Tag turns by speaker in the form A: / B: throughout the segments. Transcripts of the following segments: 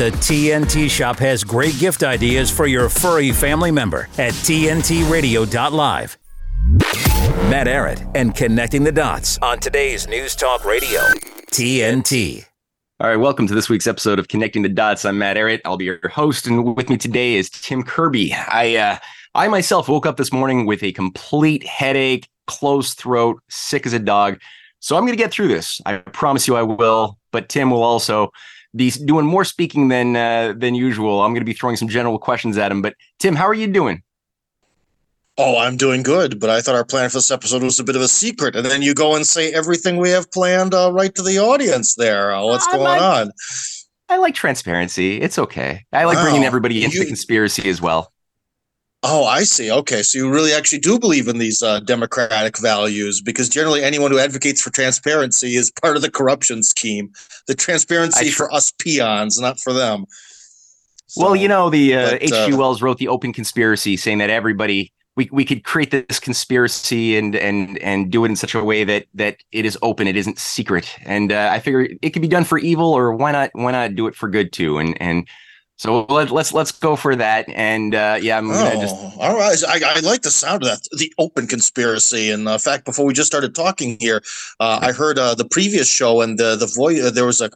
A: The TNT Shop has great gift ideas for your furry family member at TNTRadio.live. Matt Ehret and connecting the dots on today's News Talk Radio, TNT.
B: All right, welcome to this week's episode of Connecting the Dots. I'm Matt Ehret. I'll be your host, and with me today is Tim Kirby. I, uh, I myself woke up this morning with a complete headache, closed throat, sick as a dog. So I'm going to get through this. I promise you I will. But Tim will also be doing more speaking than uh, than usual. I'm going to be throwing some general questions at him. But Tim, how are you doing?
C: Oh, I'm doing good, but I thought our plan for this episode was a bit of a secret, and then you go and say everything we have planned uh, right to the audience. There, uh, what's going I, on?
B: I like transparency. It's okay. I like wow. bringing everybody into you, the conspiracy as well.
C: Oh, I see. Okay, so you really actually do believe in these uh, democratic values because generally anyone who advocates for transparency is part of the corruption scheme. The transparency tr- for us peons, not for them.
B: So, well, you know, the H.G. Uh, uh, Wells wrote the Open Conspiracy, saying that everybody we we could create this conspiracy and and and do it in such a way that that it is open, it isn't secret. And uh, I figure it could be done for evil, or why not why not do it for good too? And and so let, let's let's go for that. And uh, yeah, I'm
C: oh,
B: just
C: all right. I, I like the sound of that. The open conspiracy. And uh, in fact, before we just started talking here, uh, I heard uh, the previous show and the the voice. Uh, there was a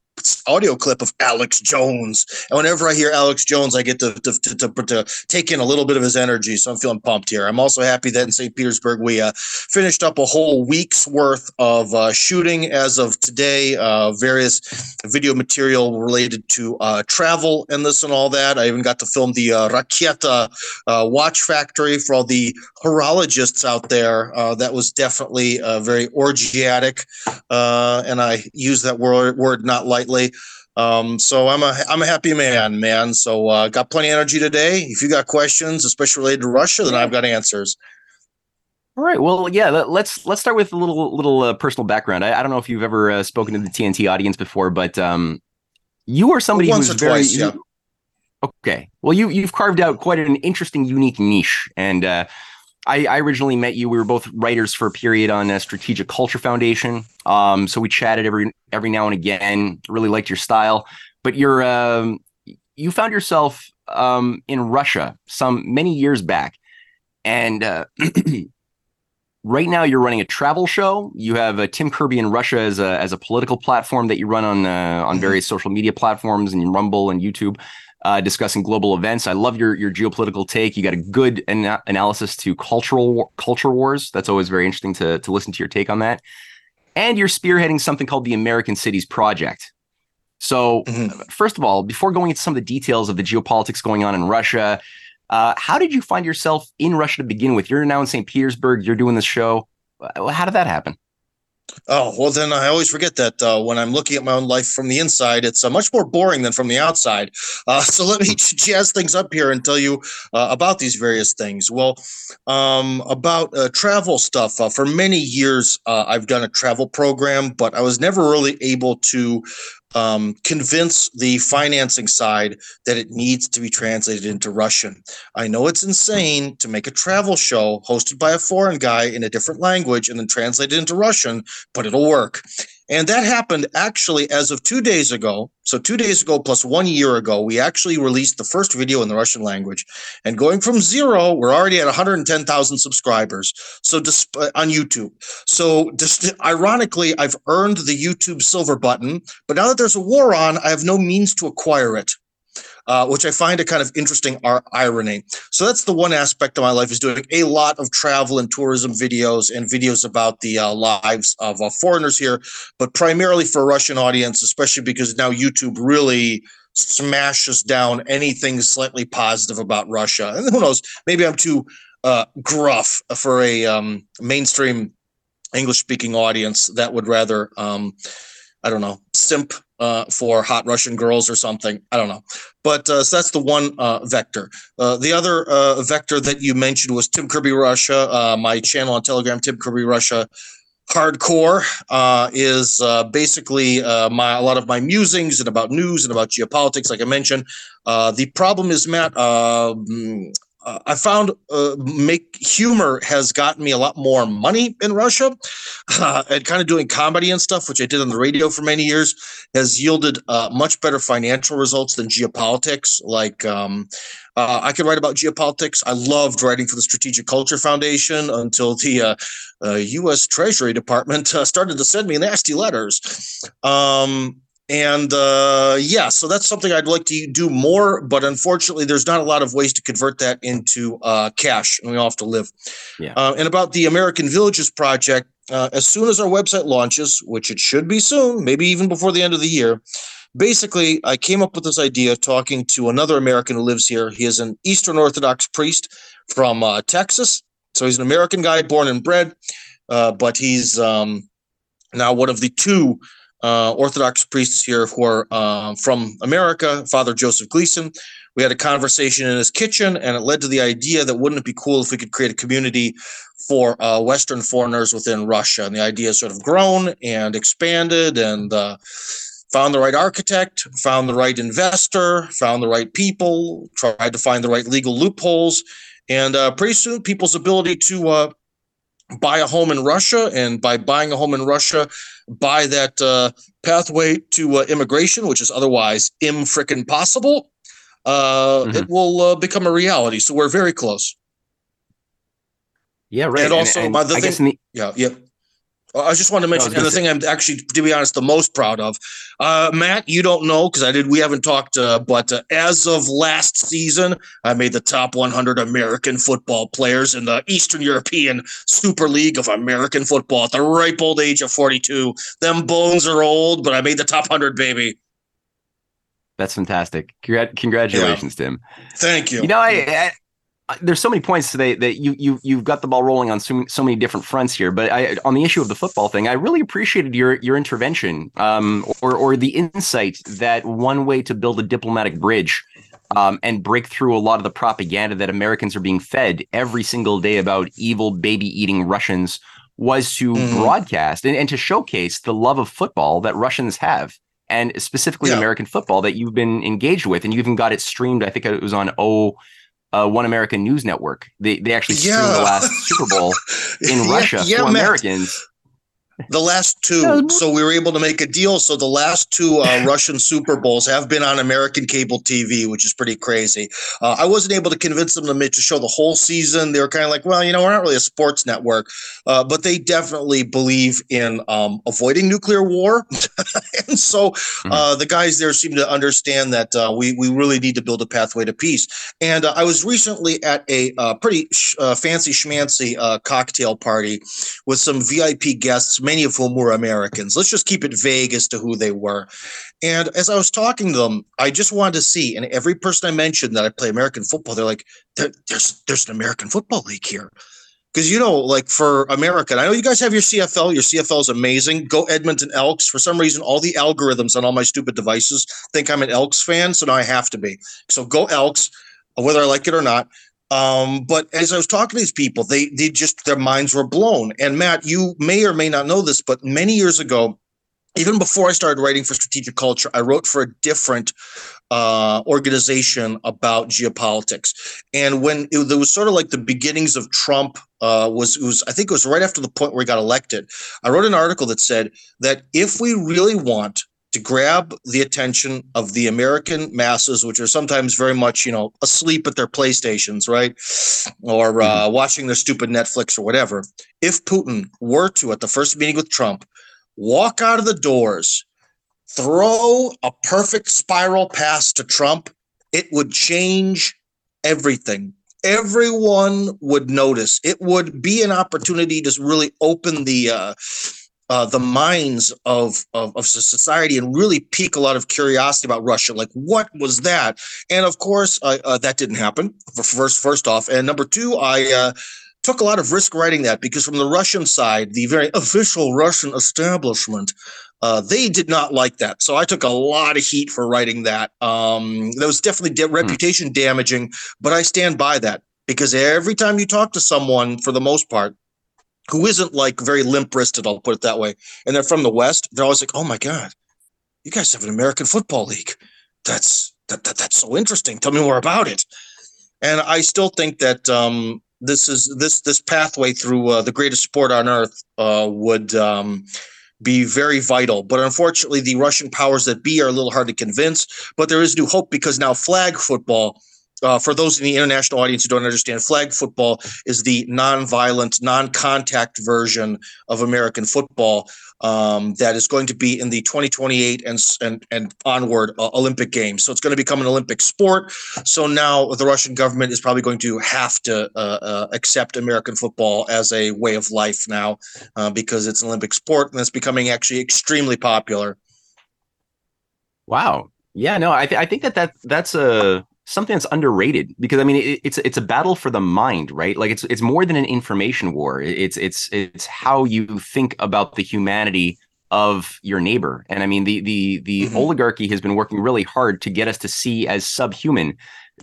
C: audio clip of Alex Jones, and whenever I hear Alex Jones, I get to to, to, to, to take in a little bit of his energy. So I'm feeling pumped here. I'm also happy that in St. Petersburg we uh, finished up a whole week's worth of shooting as of today. various video material related to travel and this and all that. I even got to film the uh, Raketa uh, watch factory for all the horologists out there. Uh, that was definitely uh, very orgiatic, uh, and I use that word, word not lightly. Um, so I'm a I'm a happy man, man. So uh, got plenty of energy today. If you got questions, especially related to Russia, then I've got answers.
B: All right. Well, yeah. Let's let's start with a little little uh, personal background. I, I, don't know if you've ever uh, spoken to the TNT audience before, but um, you are somebody
C: Once
B: who's
C: very twice, yeah.
B: Okay. Well, you you've carved out quite an interesting, unique niche, and uh, I, I, originally met you. We were both writers for a period on a Strategic Culture Foundation. Um, so we chatted every every now and again. Really liked your style, but you're um, you found yourself um, in Russia some many years back, and uh, right now you're running a travel show. You have a Tim Kirby in Russia as a as a political platform that you run on uh, on mm-hmm. various social media platforms and Rumble and YouTube uh, discussing global events. I love your your geopolitical take. You got a good an- analysis to cultural culture wars. That's always very interesting to to listen to your take on that. And you're spearheading something called the American Cities Project. So, mm-hmm. first of all, before going into some of the details of the geopolitics going on in Russia, uh, how did you find yourself in Russia to begin with? You're now in St. Petersburg. You're doing this show. How did that happen?
C: Oh, well, then I always forget that uh, when I'm looking at my own life from the inside, it's uh, much more boring than from the outside. Uh, so let me jazz things up here and tell you uh, about these various things. Well, um, about uh, travel stuff. Uh, for many years, I've done a travel program, but I was never really able to um, convince the financing side that it needs to be translated into Russian. I know it's insane to make a travel show hosted by a foreign guy in a different language and then translate it into Russian, but it'll work. And that happened actually as of two days ago. So, two days ago plus one year ago, we actually released the first video in the Russian language. And going from zero, we're already at 110,000 subscribers. So, uh, on YouTube. So, just, ironically, I've earned the YouTube silver button. But now that there's a war on, I have no means to acquire it uh, which I find a kind of interesting irony. So that's the one aspect of my life is doing a lot of travel and tourism videos and videos about the uh, lives of uh, foreigners here, but primarily for a Russian audience, especially because now YouTube really smashes down anything slightly positive about Russia. And who knows, maybe I'm too uh, gruff for a um, mainstream English speaking audience that would rather, um, I don't know, simp uh, for hot Russian girls or something. I don't know. But uh, so that's the one uh, vector. Uh, the other uh, vector that you mentioned was Tim Kirby Russia. Uh, my channel on Telegram, Tim Kirby Russia hardcore is basically my a lot of my musings and about news and about geopolitics like i mentioned the problem is matt um, uh, I found uh, make humor has gotten me a lot more money in Russia, uh, and kind of doing comedy and stuff, which I did on the radio for many years, has yielded uh, much better financial results than geopolitics. Like um, uh, I could write about geopolitics. I loved writing for the Strategic Culture Foundation until the U.S. Uh, Treasury Department started to send me nasty letters. Um, and uh, yeah, so that's something I'd like to do more, but unfortunately, there's not a lot of ways to convert that into uh, cash, and we all have to live. Yeah. Uh, and about the American Villages project, uh, as soon as our website launches, which it should be soon, maybe even before the end of the year, basically, I came up with this idea talking to another American who lives here. He is an Eastern Orthodox priest from uh, Texas, so he's an American guy, born and bred, uh, but he's um, now one of the two uh, Orthodox priests here who are uh, from America, Father Joseph Gleason. We had a conversation in his kitchen, and it led to the idea that wouldn't it be cool if we could create a community for uh, Western foreigners within Russia? And the idea sort of grown and expanded and uh, found the right architect, found the right investor, found the right people, tried to find the right legal loopholes. And uh, pretty soon, people's ability to uh, buy a home in Russia, and by buying a home in Russia, buy that uh, pathway to uh, immigration, which is otherwise imfrickin' possible, uh, mm-hmm. it will uh, become a reality. So we're very close.
B: Yeah, right.
C: And also, and, and the thing, the- yeah, yeah. I just want to mention no, the thing I'm actually, to be honest, the most proud of. Uh, Matt, you don't know because I did. We haven't talked, uh, but uh, as of last season, I made the top 100 American football players in the Eastern European Super League of American football at the ripe old age of 42. Them bones are old, but I made the top 100, baby.
B: That's fantastic. Congratulations, yeah. Tim.
C: Thank you.
B: You know, I, I there's so many points today that you you you've got the ball rolling on so, so many different fronts here. But I, on the issue of the football thing, I really appreciated your your intervention um, or or the insight that one way to build a diplomatic bridge um, and break through a lot of the propaganda that Americans are being fed every single day about evil baby eating Russians was to mm. broadcast and, and to showcase the love of football that Russians have and specifically yeah. American football that you've been engaged with, and you even got it streamed. I think it was on O uh, One American News Network. They they actually streamed the last Super Bowl in yeah, Russia yeah, for Americans.
C: The last two. So we were able to make a deal. So the last two uh, Russian Super Bowls have been on American cable TV, which is pretty crazy. Uh, I wasn't able to convince them to, make, to show the whole season. They were kind of like, well, you know, we're not really a sports network, uh, but they definitely believe in um, avoiding nuclear war. and so mm-hmm. Uh, the guys there seem to understand that uh, we, we really need to build a pathway to peace. And uh, I was recently at a pretty sh- fancy schmancy cocktail party with some VIP guests many of whom were Americans. Let's just keep it vague as to who they were. And as I was talking to them, I just wanted to see, and every person I mentioned that I play American football, they're like, there, there's there's an American football league here. Because you know, like for America, I know you guys have your CFL. Your CFL is amazing. Go Edmonton Elks. For some reason, all the algorithms on all my stupid devices think I'm an Elks fan, so now I have to be. So go Elks, whether I like it or not. Um, but as I was talking to these people, they they just their minds were blown. And Matt, you may or may not know this, but many years ago, even before I started writing for Strategic Culture, I wrote for a different uh, organization about geopolitics. And when it, it, was sort of like the beginnings of Trump uh, was, was, I think it was right after the point where he got elected. I wrote an article that said that if we really want to grab the attention of the American masses, which are sometimes very much, you know, asleep at their PlayStations, right? Or uh, mm-hmm. watching their stupid Netflix or whatever. If Putin were to, at the first meeting with Trump, walk out of the doors, throw a perfect spiral pass to Trump, it would change everything. Everyone would notice. It would be an opportunity to really open the uh, uh, the minds of, of, of society and really pique a lot of curiosity about Russia. Like, what was that? And of course, uh, uh, that didn't happen. First, first off, and number two, I uh, took a lot of risk writing that because from the Russian side, the very official Russian establishment. Uh, they did not like that, so I took a lot of heat for writing that. Um, that was definitely de- hmm. reputation damaging, but I stand by that because every time you talk to someone, for the most part, who isn't like very limp wristed, I'll put it that way, and they're from the West, they're always like, oh my God, you guys have an American Football League. That's that, that that's so interesting. Tell me more about it. and I still think that um, this is this this pathway through uh, the greatest sport on earth uh, would um, be very vital. But unfortunately, the Russian powers that be are a little hard to convince. But there is new hope because now flag football uh, for those in the international audience who don't understand, flag football is the non-violent, non-contact version of American football um, that is going to be in the 2028 and and and onward uh, Olympic Games. So it's going to become an Olympic sport. So now the Russian government is probably going to have to uh, uh accept American football as a way of life now uh, because it's an Olympic sport and it's becoming actually extremely popular.
B: Wow. Yeah, no, I, th- I think that, that that's a something that's underrated because I mean it, it's it's a battle for the mind, right? Like it's it's more than an information war. It's it's it's how you think about the humanity of your neighbor. And I mean the the the mm-hmm. oligarchy has been working really hard to get us to see as subhuman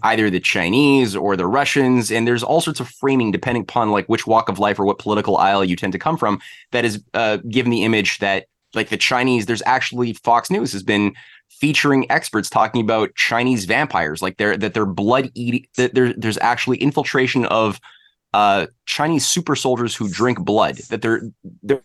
B: either the Chinese or the Russians and there's all sorts of framing depending upon like which walk of life or what political aisle you tend to come from that is uh, given the image that like the Chinese there's actually Fox News has been featuring experts talking about Chinese vampires, like they're that they're blood eating. That there, there's actually infiltration of uh, Chinese super soldiers who drink blood. That they're they're,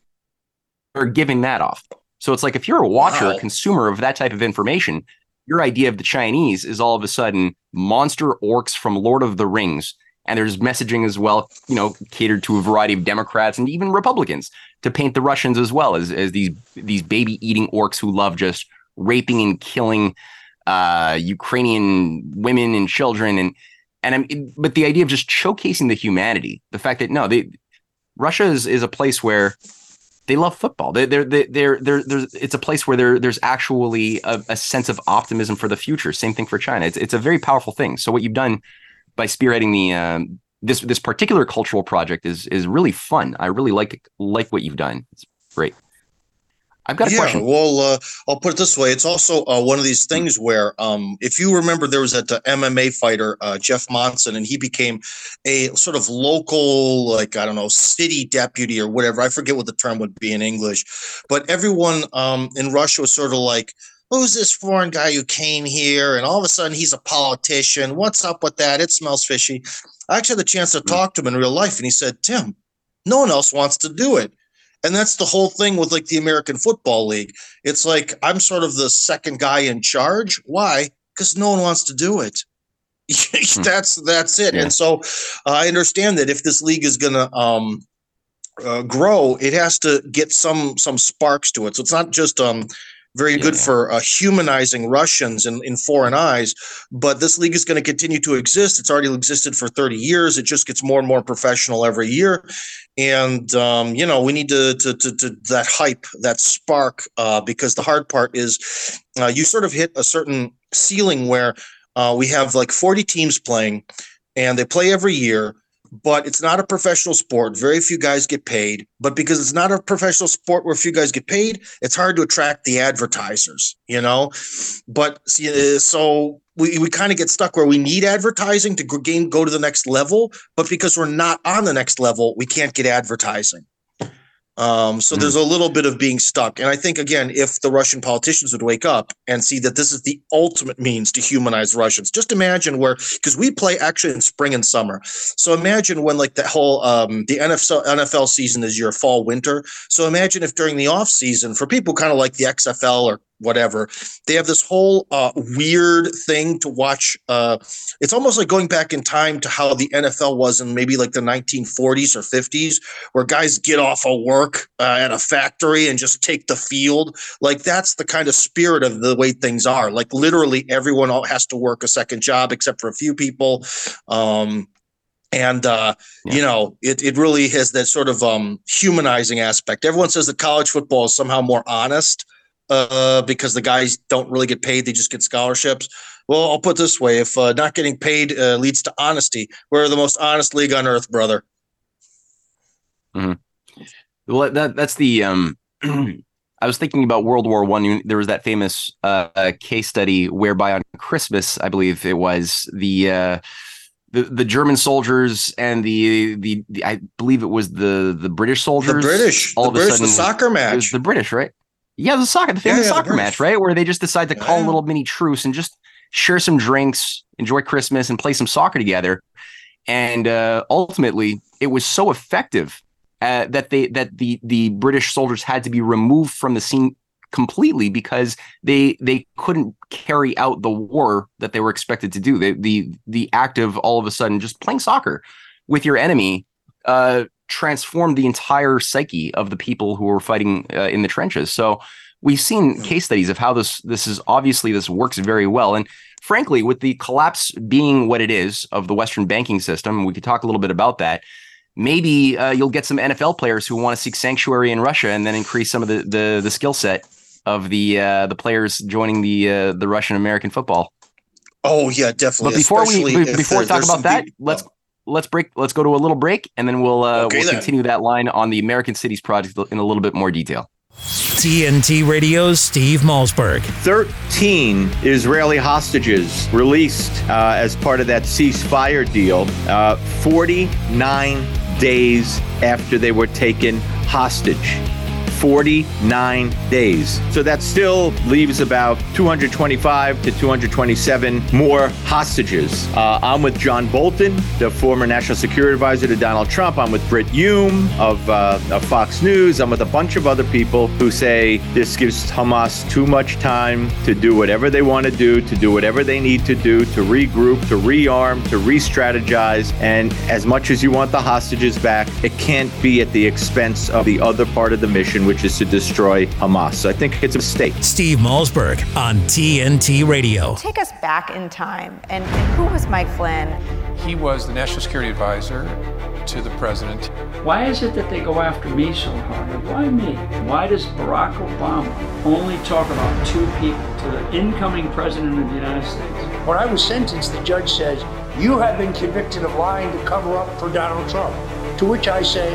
B: they're giving that off. So it's like if you're a watcher, wow. consumer of that type of information, your idea of the Chinese is all of a sudden monster orcs from Lord of the Rings. And there's messaging as well, you know, catered to a variety of Democrats and even Republicans to paint the Russians as well as, as these these baby eating orcs who love just raping and killing uh, Ukrainian women and children, and and I'm, but the idea of just showcasing the humanity, the fact that no, they Russia is, is a place where they love football. They, they're, they're, they're, they're, it's a place where there, there's actually a, a, sense of optimism for the future. Same thing for China. It's, it's a very powerful thing. So what you've done by spearheading the, um, this, this particular cultural project is, is really fun. I really like, like what you've done. It's great. I've got a yeah, question.
C: Well, uh, I'll put it this way: it's also uh, one of these things where, um, if you remember, there was that uh, MMA fighter uh, Jeff Monson, and he became a sort of local, like I don't know, city deputy or whatever. I forget what the term would be in English, but everyone um, in Russia was sort of like. Who's this foreign guy who came here? And all of a sudden, he's a politician. What's up with that? It smells fishy. I actually had the chance to hmm. talk to him in real life, and he said, "Tim, no one else wants to do it." And that's the whole thing with like the American Football League. It's like I'm sort of the second guy in charge. Why? Because no one wants to do it. Hmm. that's that's it. Yeah. And so uh, I understand that if this league is going to um, uh, grow, it has to get some some sparks to it. So it's not just um, very yeah, good for uh, humanizing Russians in, in foreign eyes. But this league is going to continue to exist. It's already existed for 30 years. It just gets more and more professional every year. And, um, you know, we need to, to, to, to that hype, that spark, uh, because the hard part is uh, you sort of hit a certain ceiling where uh, we have like 40 teams playing and they play every year but it's not a professional sport. Very few guys get paid. But because it's not a professional sport where few guys get paid, it's hard to attract the advertisers, you know? But uh, so we, we kind of get stuck where we need advertising to gain, go to the next level. But because we're not on the next level, we can't get advertising. Um, so mm. there's a little bit of being stuck. And I think, again, if the Russian politicians would wake up and see that this is the ultimate means to humanize Russians, just imagine where, because we play actually in spring and summer. So imagine when, like, the whole, um, the NFL, NFL season is your fall, winter. So imagine if during the off season, for people kind of like the XFL or whatever. They have this whole uh, weird thing to watch. Uh, it's almost like going back in time to how the NFL was in maybe like the 1940s or 50s, where guys get off of work uh, at a factory and just take the field. Like that's the kind of spirit of the way things are. Like literally everyone has to work a second job except for a few people. Um, and uh, yeah. you know it, it really has that sort of um, humanizing aspect everyone says that college football is somehow more honest uh, because the guys don't really get paid; they just get scholarships. Well, I'll put this way: if uh, not getting paid uh, leads to honesty, we're the most honest league on earth, brother.
B: Mm-hmm. Well, that that's the. Um, I was thinking about World War One. There was that famous uh, case study whereby on Christmas, I believe it was the. Uh, the, the German soldiers and the, the, the I believe it was the the British soldiers. The
C: British, all the of British, a sudden, the soccer match.
B: the British, right? Yeah, the soccer, the famous yeah, yeah, soccer match, right? Where they just decide to call a little mini truce and just share some drinks, enjoy Christmas, and play some soccer together. And uh, ultimately, it was so effective uh, that they that the the British soldiers had to be removed from the scene completely because they they couldn't carry out the war that they were expected to do. The the the act of all of a sudden just playing soccer with your enemy uh, transformed the entire psyche of the people who were fighting uh, in the trenches. So we've seen case studies of how this this is obviously this works very well and frankly with the collapse being what it is of the western banking system we could talk a little bit about that maybe uh, you'll get some NFL players who want to seek sanctuary in Russia and then increase some of the the, the skill set of the uh, the players joining the uh, the Russian American football.
C: Oh yeah, definitely.
B: But before we before we talk about that, let's let's break. Let's go to a little break, and then we'll uh, okay, we'll then. continue that line on the American Cities project in a little bit more detail.
A: TNT Radio's Steve Malzberg.
D: 13 Israeli hostages released uh, as part of that ceasefire deal, uh, 49 days after they were taken hostage. 49 days. So that still leaves about 225 to 227 more hostages. Uh, I'm with John Bolton, the former national security advisor to Donald Trump. I'm with Brit Hume of, uh, of Fox News. I'm with a bunch of other people who say this gives Hamas too much time to do whatever they want to do, to do whatever they need to do, to regroup, to rearm, to re strategize. And as much as you want the hostages back, it can't be at the expense of the other part of the mission which is to destroy Hamas. So I think it's a mistake.
A: Steve Malzberg on TNT Radio.
E: Take us back in time. And, and who was Mike Flynn?
F: He was the national security advisor to the president.
G: Why is it that they go after me so hard? Why me? Why does Barack Obama only talk about two people to the incoming president of the United States?
H: When I was sentenced, the judge says, You have been convicted of lying to cover up for Donald Trump. To which I say,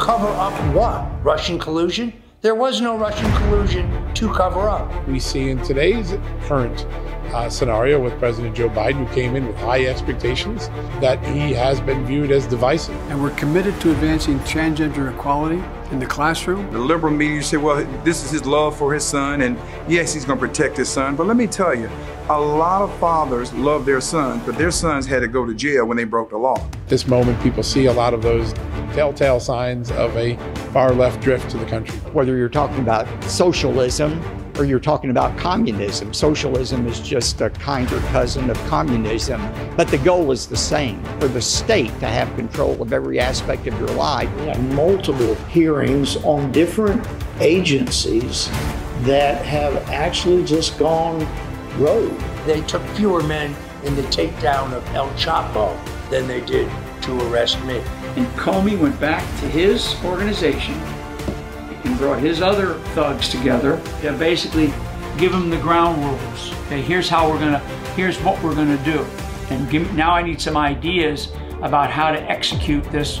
H: Cover up what? Russian collusion? There was no Russian collusion to cover up.
I: We see in today's current uh, scenario with President Joe Biden, who came in with high expectations, that he has been viewed as divisive.
J: And we're committed to advancing transgender equality in the classroom.
K: The liberal media say, well, this is his love for his son, and yes, he's going to protect his son. But let me tell you, a lot of fathers love their sons, but their sons had to go to jail when they broke the law.
I: This moment, people see a lot of those telltale signs of a far left drift to the country.
L: Whether you're talking about socialism or you're talking about communism, socialism is just a kinder cousin of communism, but the goal is the same for the state to have control of every aspect of your life.
M: We have multiple hearings on different agencies that have actually just gone rogue.
H: They took fewer men in the takedown of El Chapo than they did to arrest me.
G: And Comey went back to his organization and brought his other thugs together to basically give them the ground rules. Okay, here's how we're gonna, here's what we're gonna do. And give, now I need some ideas about how to execute this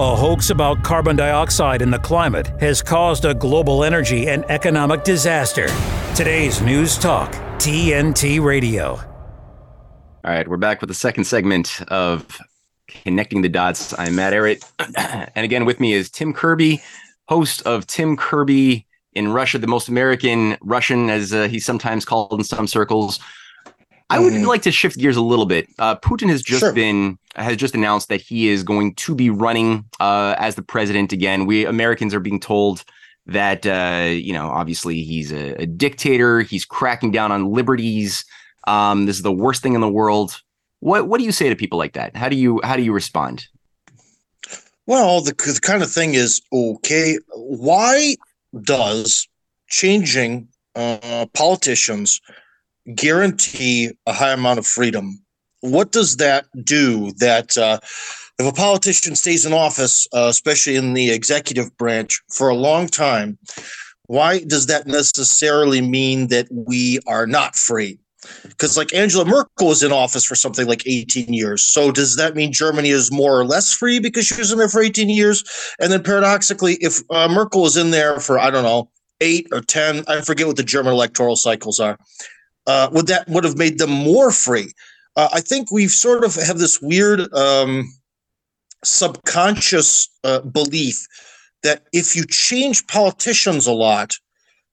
A: A hoax about carbon dioxide in the climate has caused a global energy and economic disaster. Today's News Talk, TNT Radio. All
B: right, we're back with the second segment of Connecting the Dots. I'm Matt Ehret. and again, with me is Tim Kirby, host of Tim Kirby in Russia, the most American Russian, as uh, he's sometimes called in some circles. I would mm. like to shift gears a little bit. Uh, Putin has just sure. been has just announced that he is going to be running uh, as the president again. We Americans are being told that uh, you know obviously he's a, a, dictator. He's cracking down on liberties. Um, this is the worst thing in the world. What what do you say to people like that? How do you how do you respond?
C: Well, the, the kind of thing is okay. Why does changing uh, politicians guarantee a high amount of freedom, what does that do? That uh, if a politician stays in office, uh, especially in the executive branch, for a long time, why does that necessarily mean that we are not free? Because, like Angela Merkel was in office for something like 18 years. So, does that mean Germany is more or less free because she was in there for 18 years? And then, paradoxically, if uh, Merkel was in there for, I don't know, eight or 10, I forget what the German electoral cycles are, uh, would that would have made them more free? Uh, I think we've sort of have this weird um, subconscious uh, belief that if you change politicians a lot,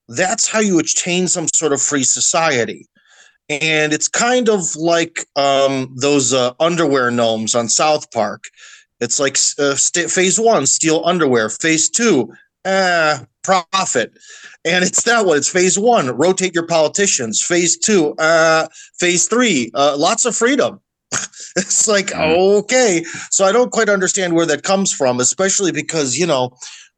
C: that's how you attain some sort of free society. And it's kind of like um, those uh, underwear gnomes on South Park. It's like uh, st- phase one, steal underwear. Phase two, ah, profit. And it's that one. It's phase one, rotate your politicians. Phase two, uh, phase three, uh, lots of freedom. it's like, okay. So I don't quite understand where that comes from, especially because, you know,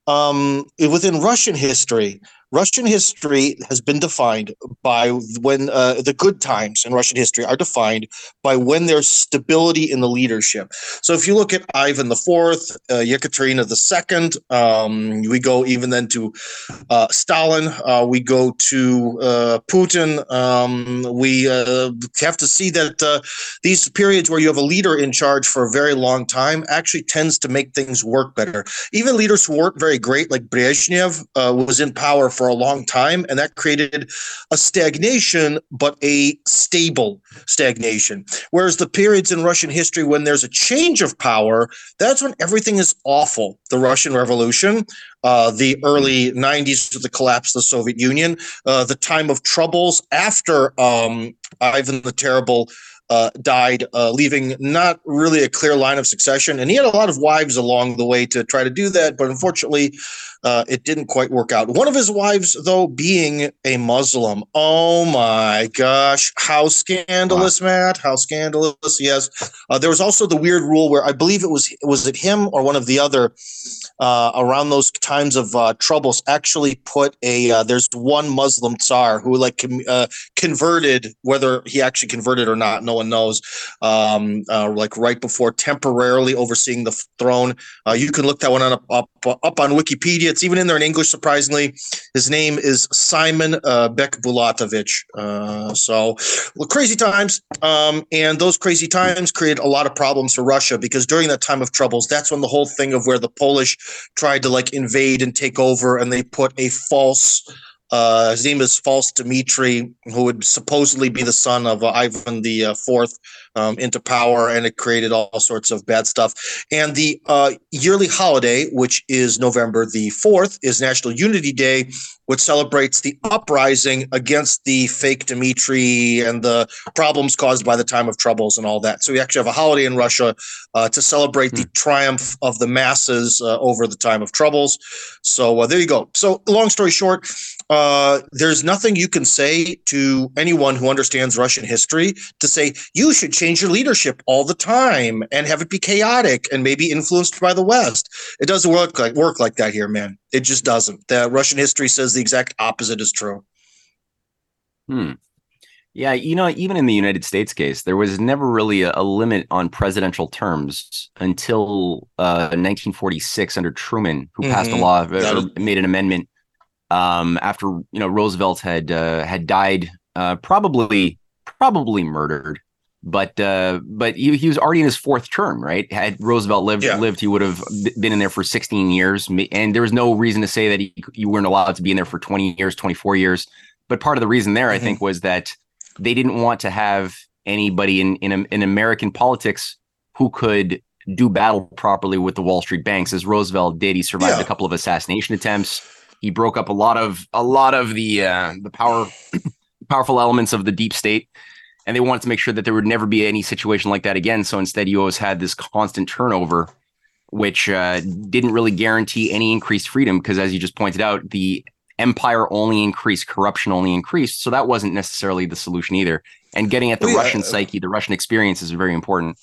C: um, within Russian history, Russian history has been defined by when uh, the good times in Russian history are defined by when there's stability in the leadership. So if you look at Ivan Fourth, uh, Yekaterina Second, um, we go even then to uh, Stalin. Uh, we go to uh, Putin. Um, we uh, have to see that these periods where you have a leader in charge for a very long time actually tends to make things work better. Even leaders who weren't very great, like Brezhnev, was in power for a long time, and that created a stagnation, but a stable stagnation. Whereas the periods in Russian history when there's a change of power, that's when everything is awful. The Russian Revolution, uh, the early 90s with the collapse of the Soviet Union, uh, the time of troubles after um, Ivan the Terrible uh, died, uh, leaving not really a clear line of succession. And he had a lot of wives along the way to try to do that, but unfortunately, uh, it didn't quite work out. One of his wives, though, being a Muslim. Oh my gosh, how scandalous, wow. Matt! How scandalous! Yes, uh, there was also the weird rule where I believe it was was it him or one of the other uh, around those times of uh, troubles actually put a uh, there's one Muslim tsar who like uh, converted whether he actually converted or not no knows um, uh, like right before temporarily overseeing the throne. Uh, you can look that one up, up up on Wikipedia. It's even in there in English surprisingly. His name is Simon uh, Bekbulatovich so well, crazy times um, and those crazy times created a lot of problems for Russia because during that time of troubles that's when the whole thing of where the Polish tried to like invade and take over, and they put a false. Uh, his name is False Dmitri, who would supposedly be the son of uh, Ivan the uh, Fourth, um, into power, and it created all sorts of bad stuff. And the uh, yearly holiday, which is November the fourth, is National Unity Day, which celebrates the uprising against the fake Dmitri and the problems caused by the time of troubles and all that. So we actually have a holiday in Russia uh, to celebrate the hmm. triumph of the masses uh, over the time of troubles. So uh, there you go. So long story short, uh, there's nothing you can say to anyone who understands Russian history to say you should change your leadership all the time and have it be chaotic and maybe influenced by the West. It doesn't work like work like that here, man. It just doesn't. The Russian history says the exact opposite is true.
B: Hmm. Yeah, you know, even in the United States case, there was never really a, a limit on presidential terms until uh, 1946 under Truman, who mm-hmm. passed a mm-hmm. law or made an amendment um, after you know Roosevelt had uh, had died, uh, probably probably murdered but uh, but he, he was already in his fourth term, right? Had Roosevelt lived, yeah. lived, he would have been in there for 16 years, and there was no reason to say that he, you weren't allowed to be in there for 20 years, 24 years. But part of the reason there, mm-hmm. I think, was that they didn't want to have anybody in in, in American politics who could do battle properly with the Wall Street banks, as Roosevelt did. He survived yeah. a couple of assassination attempts. He broke up a lot of a lot of the uh, the power powerful elements of the deep state and they wanted to make sure that there would never be any situation like that again. So instead, you always had this constant turnover, which uh, didn't really guarantee any increased freedom because, as you just pointed out, the empire only increased, corruption only increased. So that wasn't necessarily the solution either. And getting at the yeah. Russian psyche, the Russian experience is very important.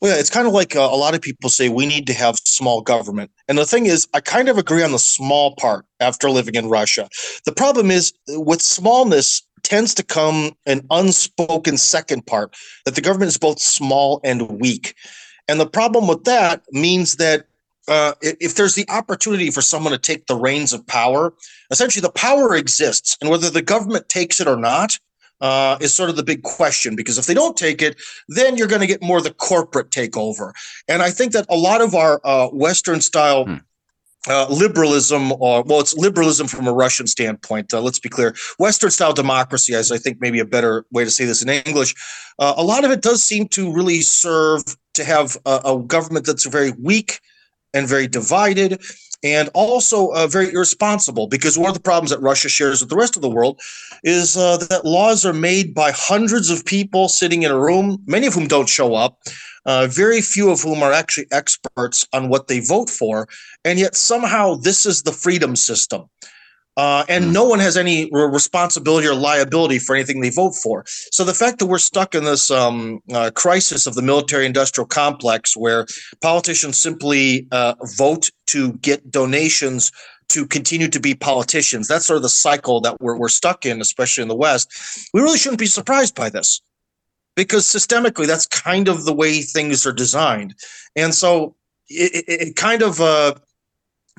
C: Well, yeah, it's kind of like uh, a lot of people say we need to have small government. And the thing is, I kind of agree on the small part after living in Russia. The problem is with smallness tends to come an unspoken second part that the government is both small and weak. And the problem with that means that uh, if there's the opportunity for someone to take the reins of power, essentially the power exists. And whether the government takes it or not, uh, is sort of the big question because if they don't take it, then you're going to get more the corporate takeover. And I think that a lot of our uh, Western style. Hmm. Uh, liberalism, or well, it's liberalism from a Russian standpoint. Uh, let's be clear. Western style democracy, as I think maybe a better way to say this in English, uh, a lot of it does seem to really serve to have a, a government that's very weak and very divided and also uh, very irresponsible because one of the problems that Russia shares with the rest of the world is uh, that laws are made by hundreds of people sitting in a room, many of whom don't show up, uh, very few of whom are actually experts on what they vote for. And yet somehow this is the freedom system. Uh, and hmm. no one has any responsibility or liability for anything they vote for. So the fact that we're stuck in this um, uh, crisis of the military-industrial complex, where politicians simply uh, vote to get donations to continue to be politicians, that's sort of the cycle that we're we're stuck in, especially in the West. We really shouldn't be surprised by this, because systemically, that's kind of the way things are designed, and so it, it, it kind of uh,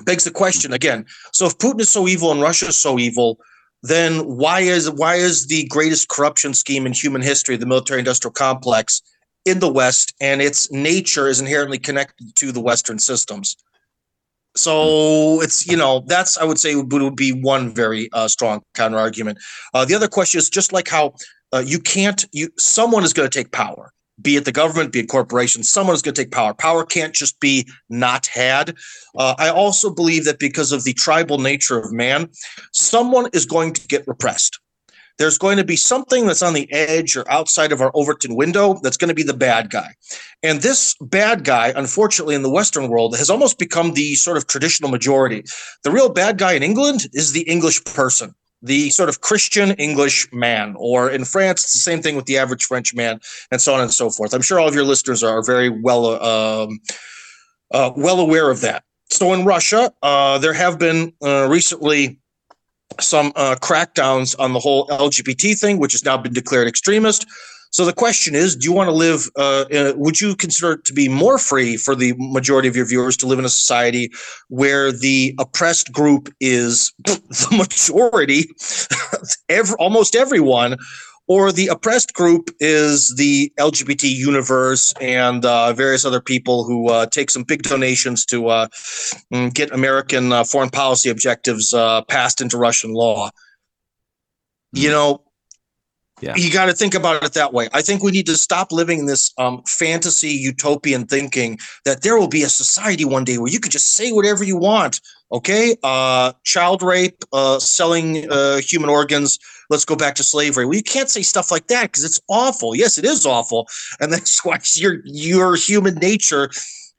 C: begs the question again. So if Putin is so evil and Russia is so evil, then why is why is the greatest corruption scheme in human history the military-industrial complex in the West, and its nature is inherently connected to the Western systems? So it's you know that's I would say would, would be one very uh, strong counter argument. Uh, the other question is just like how uh, you can't you someone is going to take power be it the government, be it corporations, someone is going to take power. Power can't just be not had. Uh, I also believe that because of the tribal nature of man, someone is going to get repressed. There's going to be something that's on the edge or outside of our Overton window that's going to be the bad guy. And this bad guy, unfortunately, in the Western world, has almost become the sort of traditional majority. The real bad guy in England is the English person the sort of Christian English man, or in France, it's the same thing with the average French man, and so on and so forth. I'm sure all of your listeners are very well um, uh, well aware of that. So in Russia, uh, there have been uh, recently some uh, crackdowns on the whole LGBT thing, which has now been declared extremist. So the question is, do you want to live? Uh, in, would you consider it to be more free for the majority of your viewers to live in a society where the oppressed group is the majority, every, almost everyone, or the oppressed group is the LGBT universe and uh, various other people who uh, take some big donations to uh, mm, get American uh, foreign policy objectives uh, passed into Russian law. You hmm. know, yeah. You got to think about it that way. I think we need to stop living in this um, fantasy utopian thinking that there will be a society one day where you can just say whatever you want. Okay, uh, child rape, uh, selling uh, human organs. Let's go back to slavery. Well, you can't say stuff like that because it's awful. Yes, it is awful, and that's why your your human nature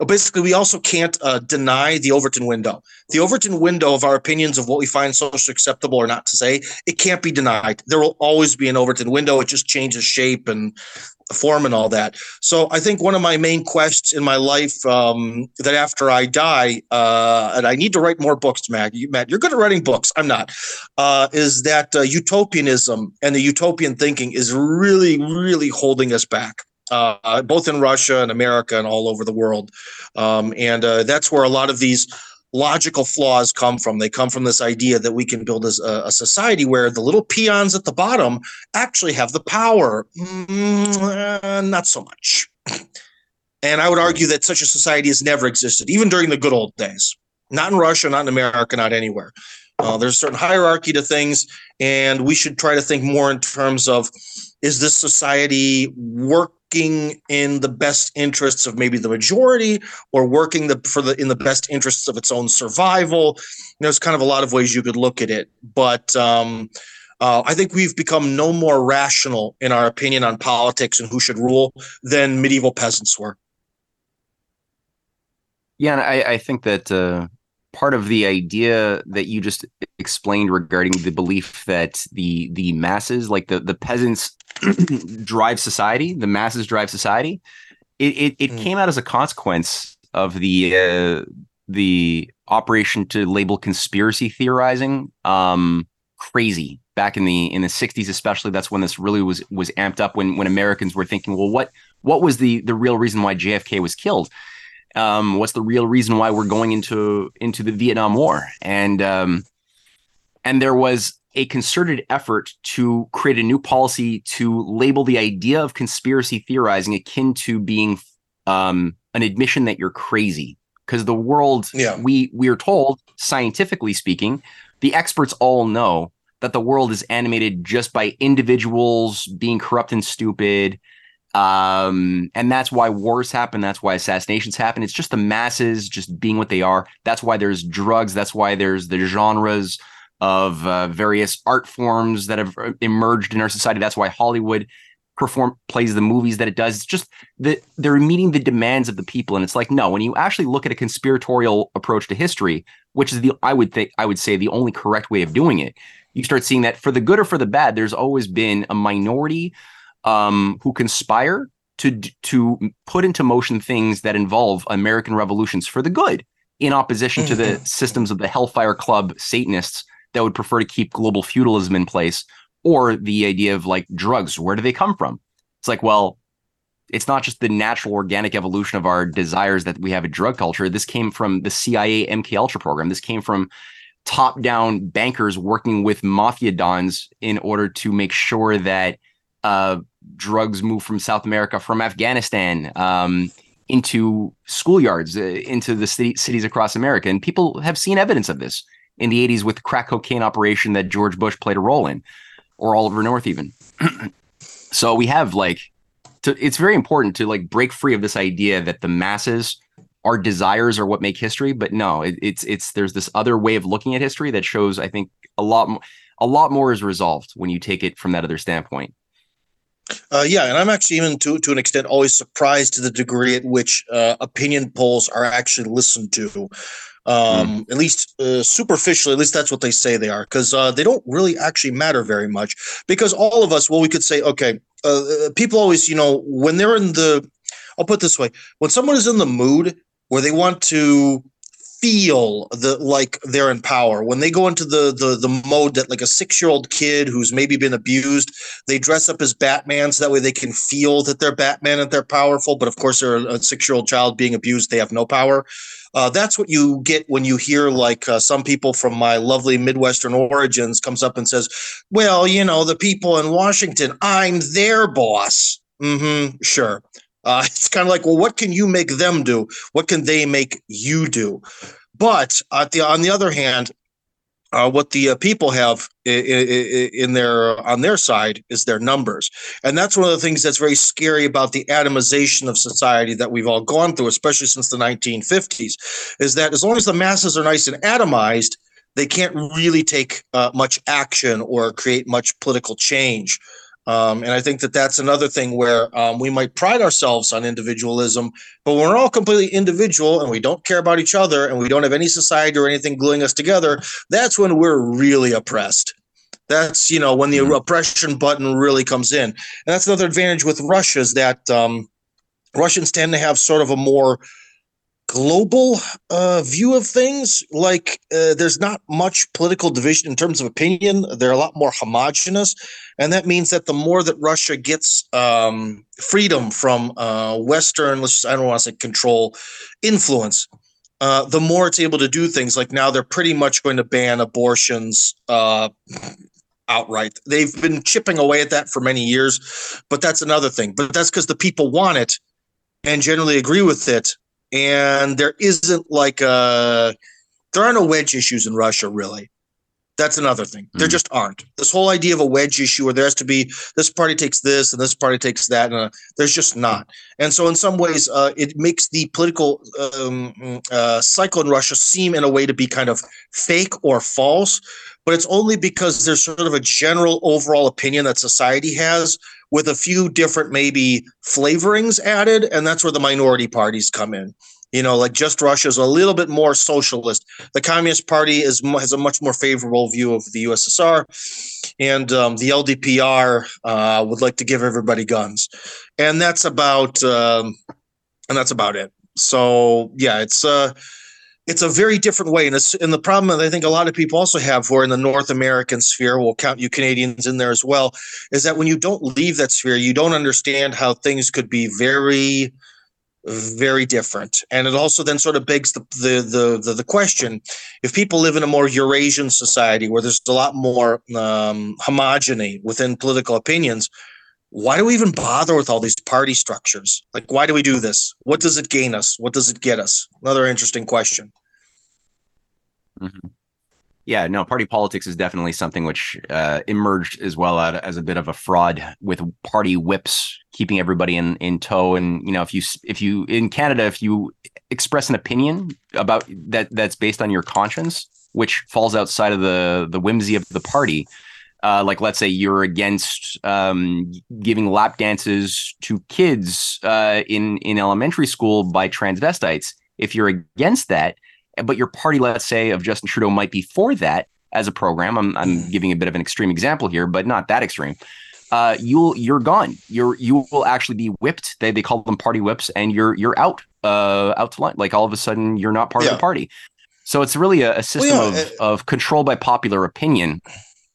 C: basically, we also can't uh, deny the Overton window. The Overton window of our opinions of what we find socially acceptable or not to say, it can't be denied. There will always be an Overton window. It just changes shape and form and all that. So I think one of my main quests in my life um, that after I die, uh, and I need to write more books, Matt. You, Matt, you're good at writing books. I'm not. Uh, is that uh, utopianism and the utopian thinking is really, really holding us back uh, both in Russia and America and all over the world. Um, and uh, that's where a lot of these logical flaws come from. They come from this idea that we can build a, a society where the little peons at the bottom actually have the power. Mm, not so much. And I would argue that such a society has never existed, even during the good old days. Not in Russia, not in America, not anywhere. Uh, there's a certain hierarchy to things, and we should try to think more in terms of is this society work working in the best interests of maybe the majority or working the, for the in the best interests of its own survival. There's kind of a lot of ways you could look at it, but um, uh, I think we've become no more rational in our opinion on politics and who should rule than medieval peasants were.
B: Yeah, and I, I think that uh, part of the idea that you just explained regarding the belief that the the masses, like the the peasants, drive society, the masses drive society, it it, it
C: Mm.
B: came out as a consequence of the uh, the operation to label conspiracy theorizing um crazy back in the in the 60s especially that's when this really was was amped up when when Americans were thinking well what what was the the real reason why JFK was killed um what's the real reason why we're going into into the Vietnam War and um and there was a concerted effort to create a new policy to label the idea of conspiracy theorizing akin to being um, an admission that you're crazy because the world
C: Yeah.
B: we we are told scientifically speaking the experts all know that the world is animated just by individuals being corrupt and stupid um and that's why wars happen. That's why assassinations happen. It's just the masses just being what they are. That's why there's drugs. That's why there's the genres of uh, various art forms that have uh, emerged in our society. That's why hollywood perform plays the movies that it does. It's just that they're meeting the demands of the people. And it's like no when you actually look at a conspiratorial approach to history which is the i would think i would say the only correct way of doing it you start seeing that for the good or for the bad there's always been a minority um, who conspire to to put into motion things that involve American revolutions for the good, in opposition to the systems of the Hellfire Club Satanists that would prefer to keep global feudalism in place, or the idea of like drugs. Where do they come from? It's like, well, it's not just the natural organic evolution of our desires that we have a drug culture. This came from the CIA MK Ultra program. This came from top down bankers working with mafia dons in order to make sure that uh, drugs move from South America, from Afghanistan, um, into schoolyards, uh, into the city, cities across America. And people have seen evidence of this in the 80s with the crack cocaine operation that George Bush played a role in, or Oliver North, even. so we have like, to, it's very important to like break free of this idea that the masses our desires are what make history but no it, it's it's there's this other way of looking at history that shows i think a lot mo- a lot more is resolved when you take it from that other standpoint
C: Uh, yeah, and I'm actually even to to an extent always surprised to the degree at which uh, opinion polls are actually listened to. Um, At least uh, superficially, at least that's what they say they are, because uh, they don't really actually matter very much. Because all of us, well, we could say, okay, uh, uh, people always, you know, when they're in the, I'll put it this way, when someone is in the mood where they want to feel the like they're in power. When they go into the the the mode that like a six year old kid who's maybe been abused they dress up as batman so that way they can feel that they're batman and they're powerful but of course they're a six year old child being abused they have no power. Uh, that's what you get when you hear like uh, some people from my lovely midwestern origins comes up and says well you know the people in washington i'm their boss. Mm-hmm sure uh, it's kind of like, well, what can you make them do? What can they make you do? But at the on the other hand, uh, what the uh, people have i- i- i- in their on their side is their numbers, and that's one of the things that's very scary about the atomization of society that we've all gone through, especially since the 1950s. Is that as long as the masses are nice and atomized, they can't really take uh, much action or create much political change. Um, and I think that that's another thing where um, we might pride ourselves on individualism, but we're all completely individual and we don't care about each other and we don't have any society or anything gluing us together, that's when we're really oppressed. That's you know when the oppression button really comes in, and that's another advantage with Russia is that um, Russians tend to have sort of a more global uh, view of things. Like uh, there's not much political division in terms of opinion. They're a lot more homogenous, and that means that the more that Russia gets um, freedom from uh, Western, let's just, I don't want to say control, influence. Uh, the more it's able to do things like now they're pretty much going to ban abortions uh, outright. They've been chipping away at that for many years, but that's another thing. But that's because the people want it and generally agree with it. And there isn't like a, there are no wedge issues in Russia, really. That's another thing. There just aren't. This whole idea of a wedge issue where there has to be this party takes this and this party takes that, and uh, there's just not. And so, in some ways, uh, it makes the political um, uh, cycle in Russia seem, in a way, to be kind of fake or false. But it's only because there's sort of a general overall opinion that society has with a few different maybe flavorings added, and that's where the minority parties come in. You know, like just Russia is a little bit more socialist. The Communist Party is has a much more favorable view of the USSR, and um, the LDPR uh, would like to give everybody guns, and that's about um, and that's about it. So yeah, it's uh it's a very different way, and it's and the problem that I think a lot of people also have, are in the North American sphere, we'll count you Canadians in there as well, is that when you don't leave that sphere, you don't understand how things could be very very different. And it also then sort of begs the, the the the, the, question if people live in a more eurasian society where there's a lot more um, homogeny within political opinions why do we even bother with all these party structures? Like why do we do this? What does it gain us? What does it get us? Another interesting question.
B: Mm-hmm. Yeah, no, party politics is definitely something which uh, emerged as well as a bit of a fraud with party whips keeping everybody in in tow. And you know, if you if you in Canada, if you express an opinion about that that's based on your conscience, which falls outside of the the whimsy of the party, uh, like let's say you're against um, giving lap dances to kids uh, in in elementary school by transvestites. If you're against that, but your party, let's say, of Justin Trudeau might be for that as a program. I'm, I'm mm. giving a bit of an extreme example here, but not that extreme. Uh, you'll you're gone. You're you will actually be whipped. They they call them party whips, and you're you're out uh out to lunch. Like all of a sudden, you're not part yeah. of the party. So it's really a, a system well, yeah, of, it, of control by popular opinion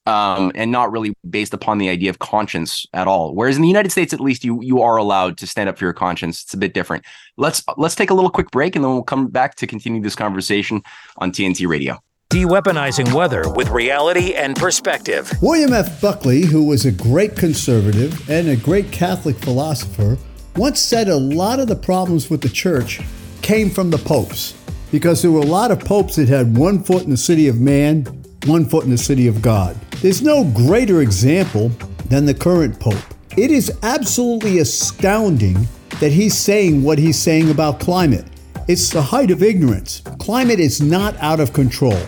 B: um, and not really based upon the idea of conscience at all. Whereas in the United States, at least, you you are allowed to stand up for your conscience. It's a bit different. Let's let's take a little quick break, and then we'll come back to continue this conversation on TNT Radio.
A: De-weaponizing weather with reality and perspective.
N: William F. Buckley, who was a great conservative and a great Catholic philosopher, once said a lot of the problems with the church came from the popes because there were a lot of popes that had one foot in the city of man, one foot in the city of God. There's no greater example than the current Pope. It is absolutely astounding that he's saying what he's saying about climate. It's the height of ignorance. Climate is not out of control.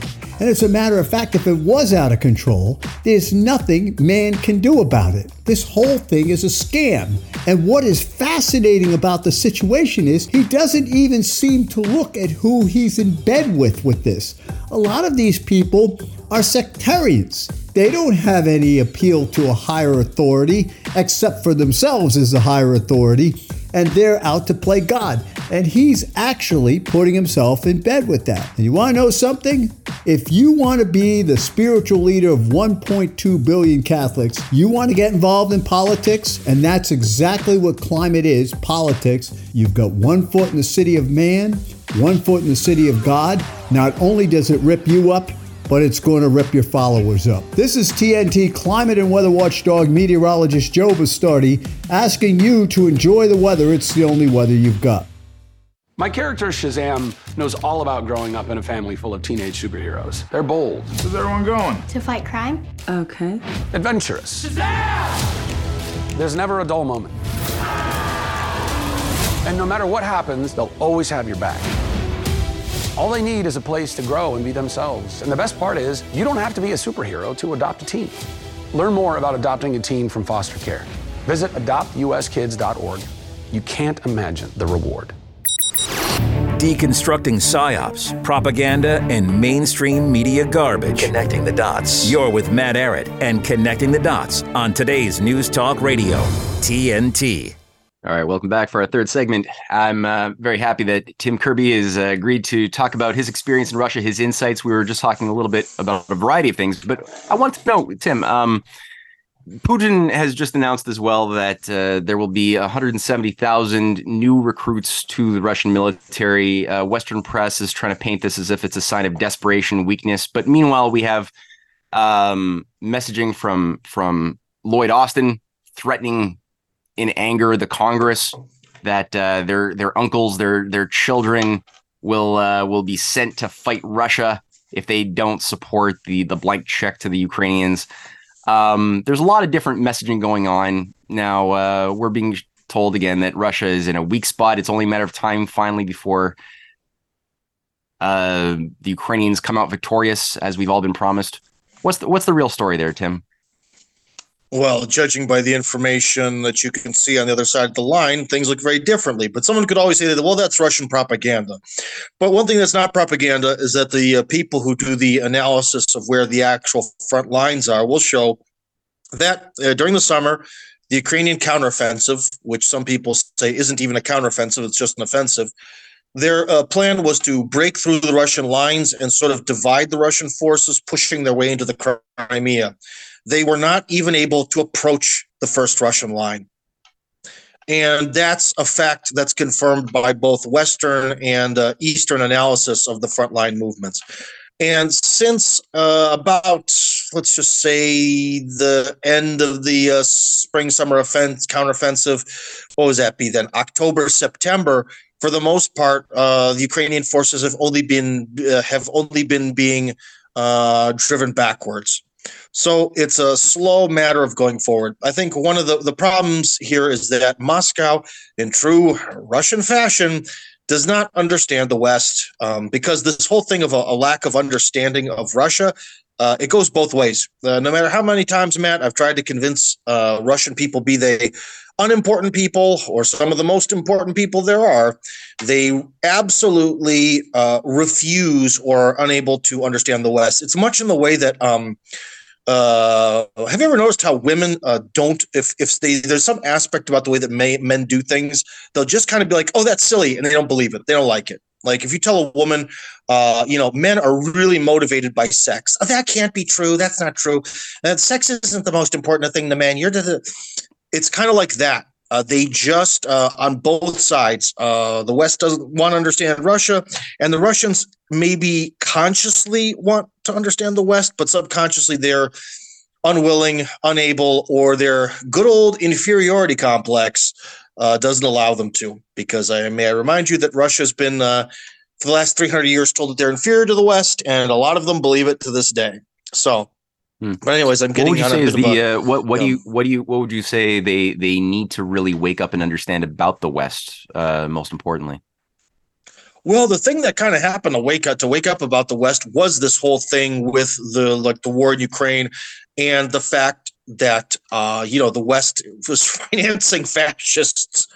N: And as a matter of fact, if it was out of control, there's nothing man can do about it. This whole thing is a scam. And what is fascinating about the situation is he doesn't even seem to look at who he's in bed with with this. A lot of these people are sectarians. They don't have any appeal to a higher authority except for themselves as the higher authority and they're out to play God. And he's actually putting himself in bed with that. And you want to know something? If you want to be the spiritual leader of 1.2 billion Catholics, you want to get involved in politics, and that's exactly what climate is politics. You've got one foot in the city of man, one foot in the city of God. Not only does it rip you up, but it's going to rip your followers up. This is TNT climate and weather watchdog meteorologist Joe Bastardi asking you to enjoy the weather. It's the only weather you've got.
O: My character Shazam knows all about growing up in a family full of teenage superheroes. They're bold.
P: Where's everyone going?
Q: To fight crime.
R: Okay.
O: Adventurous. Shazam! There's never a dull moment. And no matter what happens, they'll always have your back. All they need is a place to grow and be themselves. And the best part is, you don't have to be a superhero to adopt a teen. Learn more about adopting a teen from foster care. Visit adoptuskids.org. You can't imagine the reward.
A: Deconstructing psyops, propaganda, and mainstream media garbage.
S: Connecting the dots.
A: You're with Matt Ehret and Connecting the Dots on today's News Talk Radio, TNT.
B: All right, welcome back for our third segment. I'm uh, very happy that Tim Kirby has uh, agreed to talk about his experience in Russia, his insights. We were just talking a little bit about a variety of things, but I want to know, Tim, um, Putin has just announced as well that uh, there will be 170,000 new recruits to the Russian military. Uh, Western press is trying to paint this as if it's a sign of desperation, weakness, but meanwhile, we have um, messaging from from Lloyd Austin threatening in anger the Congress that uh, their their uncles, their their children will uh, will be sent to fight Russia if they don't support the the blank check to the Ukrainians. Um, there's a lot of different messaging going on now. Uh, we're being told again that Russia is in a weak spot. It's only a matter of time finally before uh, the Ukrainians come out victorious, as we've all been promised. What's the what's the real story there, Tim?
C: Well, judging by the information that you can see on the other side of the line, things look very differently. But someone could always say that, well, that's Russian propaganda. But one thing that's not propaganda is that the uh, people who do the analysis of where the actual front lines are will show that uh, during the summer, the Ukrainian counteroffensive, which some people say isn't even a counteroffensive, it's just an offensive. Their uh, plan was to break through the Russian lines and sort of divide the Russian forces, pushing their way into the Crimea. They were not even able to approach the first Russian line. And that's a fact that's confirmed by both Western and uh, Eastern analysis of the frontline movements. And since uh, about, let's just say, the end of the uh, spring summer offense counteroffensive, what was that be then? October, September. For the most part, uh, the Ukrainian forces have only been uh, have only been being uh, driven backwards. So it's a slow matter of going forward. I think one of the, the problems here is that Moscow, in true Russian fashion, does not understand the West um, because this whole thing of a, a, lack of understanding of Russia, uh, it goes both ways. Uh, no matter how many times, Matt, I've tried to convince uh, Russian people, be they unimportant people or some of the most important people there are, they absolutely uh, refuse or are unable to understand the West. It's much in the way that. Um, uh, have you ever noticed how women uh, don't if if they there's some aspect about the way that may, men do things they'll just kind of be like oh that's silly and they don't believe it they don't like it like if you tell a woman uh, you know men are really motivated by sex. Oh, that can't be true. That's not true. And sex isn't the most important thing to men you're the it's kind of like that. Uh, they just uh, on both sides. Uh, the West doesn't want to understand Russia, and the Russians maybe consciously want to understand the West, but subconsciously they're unwilling, unable, or their good old inferiority complex uh, doesn't allow them to. Because I may I remind you that Russia's been uh, for the last 300 years told that they're inferior to the West, and a lot of them believe it to this day. So Hmm. But anyways, I'm getting.
B: What would you say is the a, uh, what? What do you what do you what would you say they they need to really wake up and understand about the West? Uh, most importantly.
C: Well, the thing that kind of happened to wake up to wake up about the West was this whole thing with the like the war in Ukraine and the fact that uh, you know the West was financing fascists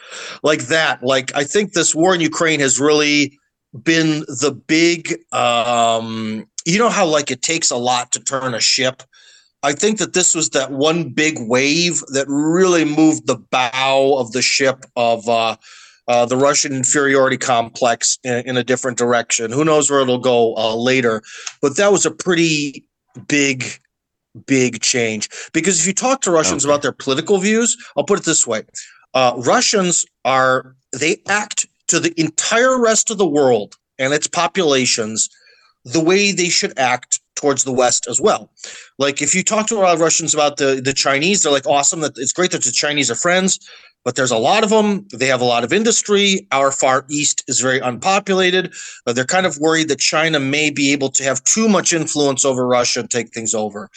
C: like that. Like I think this war in Ukraine has really been the big um, you know how like it takes a lot to turn a ship I think that this was that one big wave that really moved the bow of the ship of uh, uh, the Russian inferiority complex in, in, a different direction. Who knows where it'll go uh, later? But that was a pretty big, big change. Because if you talk to Russians okay. about their political views, I'll put it this way uh, Russians are, they act to the entire rest of the world and its populations the way they should act towards the West as well. Like if you talk to a lot of Russians about the the Chinese, they're like awesome that it's great that the Chinese are friends, but there's a lot of them. They have a lot of industry. Our Far East is very unpopulated. They're kind of worried that China may be able to have too much influence over Russia and take things over.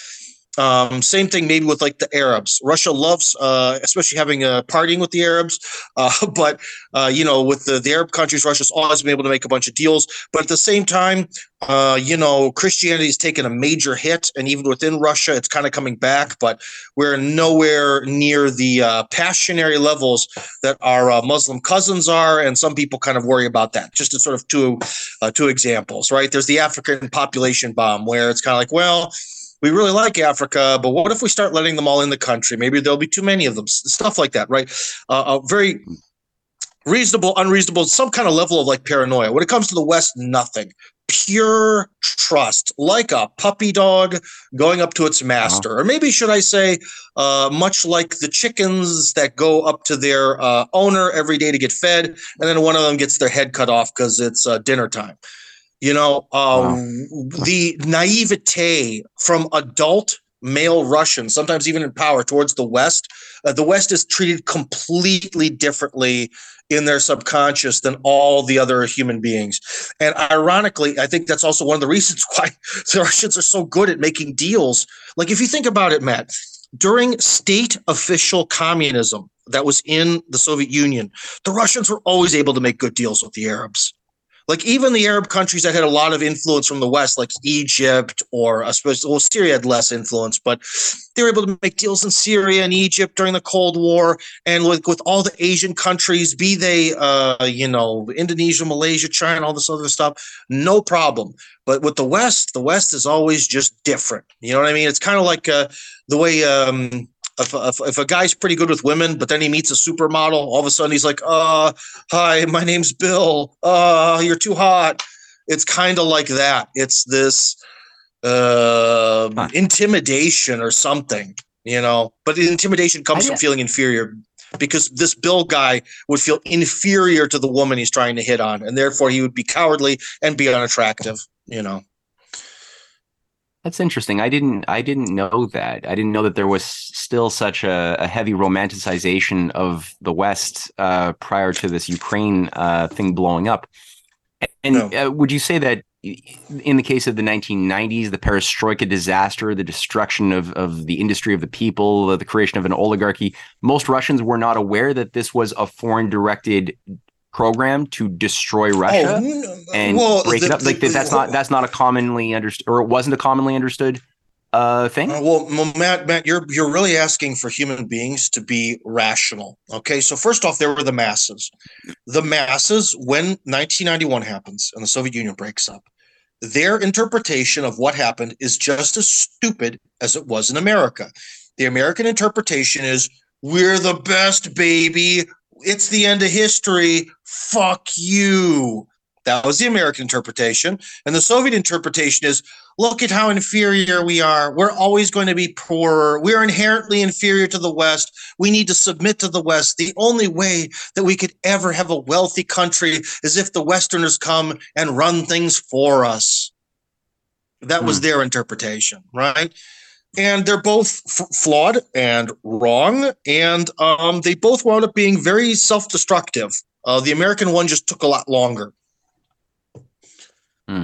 C: Um, same thing maybe with like the Arabs. Russia loves, uh, especially having a partying with the Arabs. Uh, but uh, you know, with the, the Arab countries, Russia's always been able to make a bunch of deals. But at the same time, uh, you know, Christianity has taken a major hit, and even within Russia, it's kind of coming back. But we're nowhere near the uh, passionary levels that our Muslim cousins are, and some people kind of worry about that. Just to sort of two two examples, right? There's the African population bomb, where it's kind of like, well we really like Africa, but what if we start letting them all in the country? Maybe there'll be too many of them, stuff like that, right? Uh, very reasonable, unreasonable, some kind of level of like paranoia. When it comes to the West, nothing. Pure trust, like a puppy dog going up to its master. Uh-huh. Or maybe, should I say, uh, much like the chickens that go up to their uh, owner every day to get fed, and then one of them gets their head cut off because it's uh, dinner time. You know, uh, wow. the naivete from adult male Russians, sometimes even in power towards the West, uh, the West is treated completely differently in their subconscious than all the other human beings. And ironically, I think that's also one of the reasons why the Russians are so good at making deals. Like, if you think about it, Matt, during state official communism that was in the Soviet Union, the Russians were always able to make good deals with the Arabs like even the Arab countries that had a lot of influence from the West, like Egypt or I suppose well Syria had less influence, but they were able to make deals in Syria and Egypt during the Cold War, and with with all the Asian countries, be they uh, you know Indonesia, Malaysia, China, all this other stuff, no problem. But with the West, the West is always just different. You know what I mean? It's kind of like uh, the way. Um, if, if, if a guy's pretty good with women, but then he meets a supermodel, all of a sudden he's like, uh, hi, my name's Bill. Uh, you're too hot. It's kind of like that. It's this uh, huh. intimidation or something, you know. But the intimidation comes from feeling inferior because this Bill guy would feel inferior to the woman he's trying to hit on, and therefore he would be cowardly and be unattractive, you know.
B: That's interesting. I didn't I didn't know that. I didn't know that there was still such a, a heavy romanticization of the West uh, prior to this Ukraine uh, thing blowing up. And no. uh, would you say that in the case of the 1990s, the perestroika disaster, the destruction of, of the industry of the people, the creation of an oligarchy, most Russians were not aware that this was a foreign directed program to destroy oh, Russia oh, and well, break the, it up. Like the, that's not that's not a commonly understood or it wasn't a commonly understood uh, thing.
C: Uh, well, Matt, Matt, you're you're really asking for human beings to be rational. Okay, so first off, there were the masses. The masses, when 1991 happens and the Soviet Union breaks up, their interpretation of what happened is just as stupid as it was in America. The American interpretation is we're the best, baby. It's the end of history. Fuck you. That was the American interpretation. And the Soviet interpretation is look at how inferior we are. We're always going to be poorer. We're inherently inferior to the West. We need to submit to the West. The only way that we could ever have a wealthy country is if the Westerners come and run things for us. That was hmm. their interpretation, right? And they're both f- flawed and wrong. And um, they both wound up being very self destructive. Uh, the American one just took a lot longer.
B: Hmm.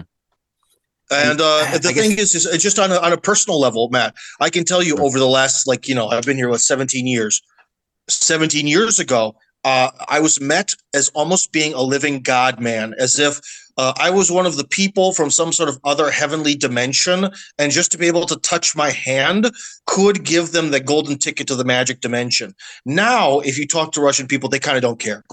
C: And uh, the thing is, is just on a, on a personal level, Matt, I can tell you over the last, like, you know, I've been here with 17 years. 17 years ago, uh, I was met as almost being a living God man, as if uh, I was one of the people from some sort of other heavenly dimension. And just to be able to touch my hand could give them the golden ticket to the magic dimension. Now, if you talk to Russian people, they kind of don't care.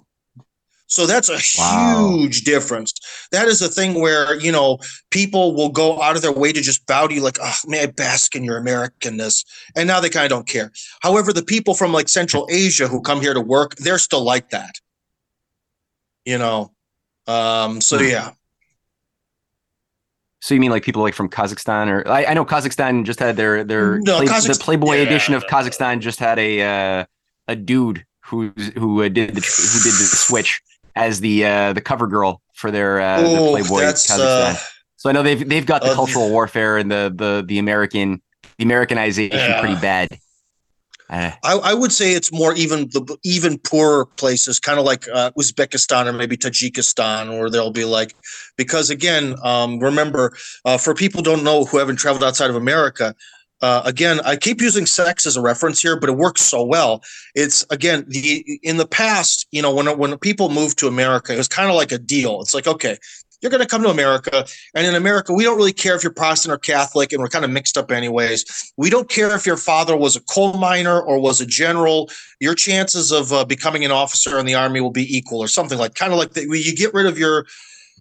C: So that's a wow. huge difference. That is a thing where, you know, people will go out of their way to just bow to you like, oh, may I bask in your Americanness? And now they kind of don't care. However, the people from like Central Asia who come here to work, they're still like that. You know? Um, so hmm. yeah.
B: So you mean like people like from Kazakhstan or I, I know Kazakhstan just had their their no, play, the Playboy yeah. edition of Kazakhstan just had a uh, a dude who who uh, did the who did the switch as the uh, the cover girl for their uh, the Playboy Kazakhstan. Uh, so I know they've they've got the uh, cultural warfare and the the the American the Americanization yeah. pretty bad.
C: Uh, I, I, would say it's more even the even poorer places, kind of like uh, Uzbekistan or maybe Tajikistan, where they'll be like, because again, um, remember, uh, for people don't know who haven't traveled outside of America, uh, again, I keep using sex as a reference here, but it works so well. It's again the in the past, you know, when when people moved to America, it was kind of like a deal. It's like, okay, you're going to come to America, and in America, we don't really care if you're Protestant or Catholic, and we're kind of mixed up anyways. We don't care if your father was a coal miner or was a general. Your chances of uh, becoming an officer in the army will be equal, or something like kind of like that. You get rid of your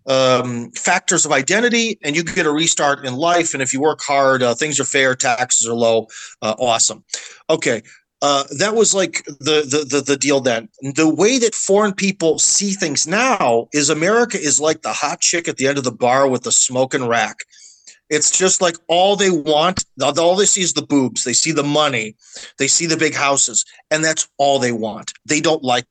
C: um, factors of identity and you get a restart in life. And if you work hard, uh, things are fair, taxes are low. Uh, awesome. Okay. Uh, that was like the, the the the deal then. The way that foreign people see things now is America is like the hot chick at the end of the bar with the smoking rack. It's just like all they want, all they see is the boobs. They see the money, they see the big houses, and that's all they want. They don't like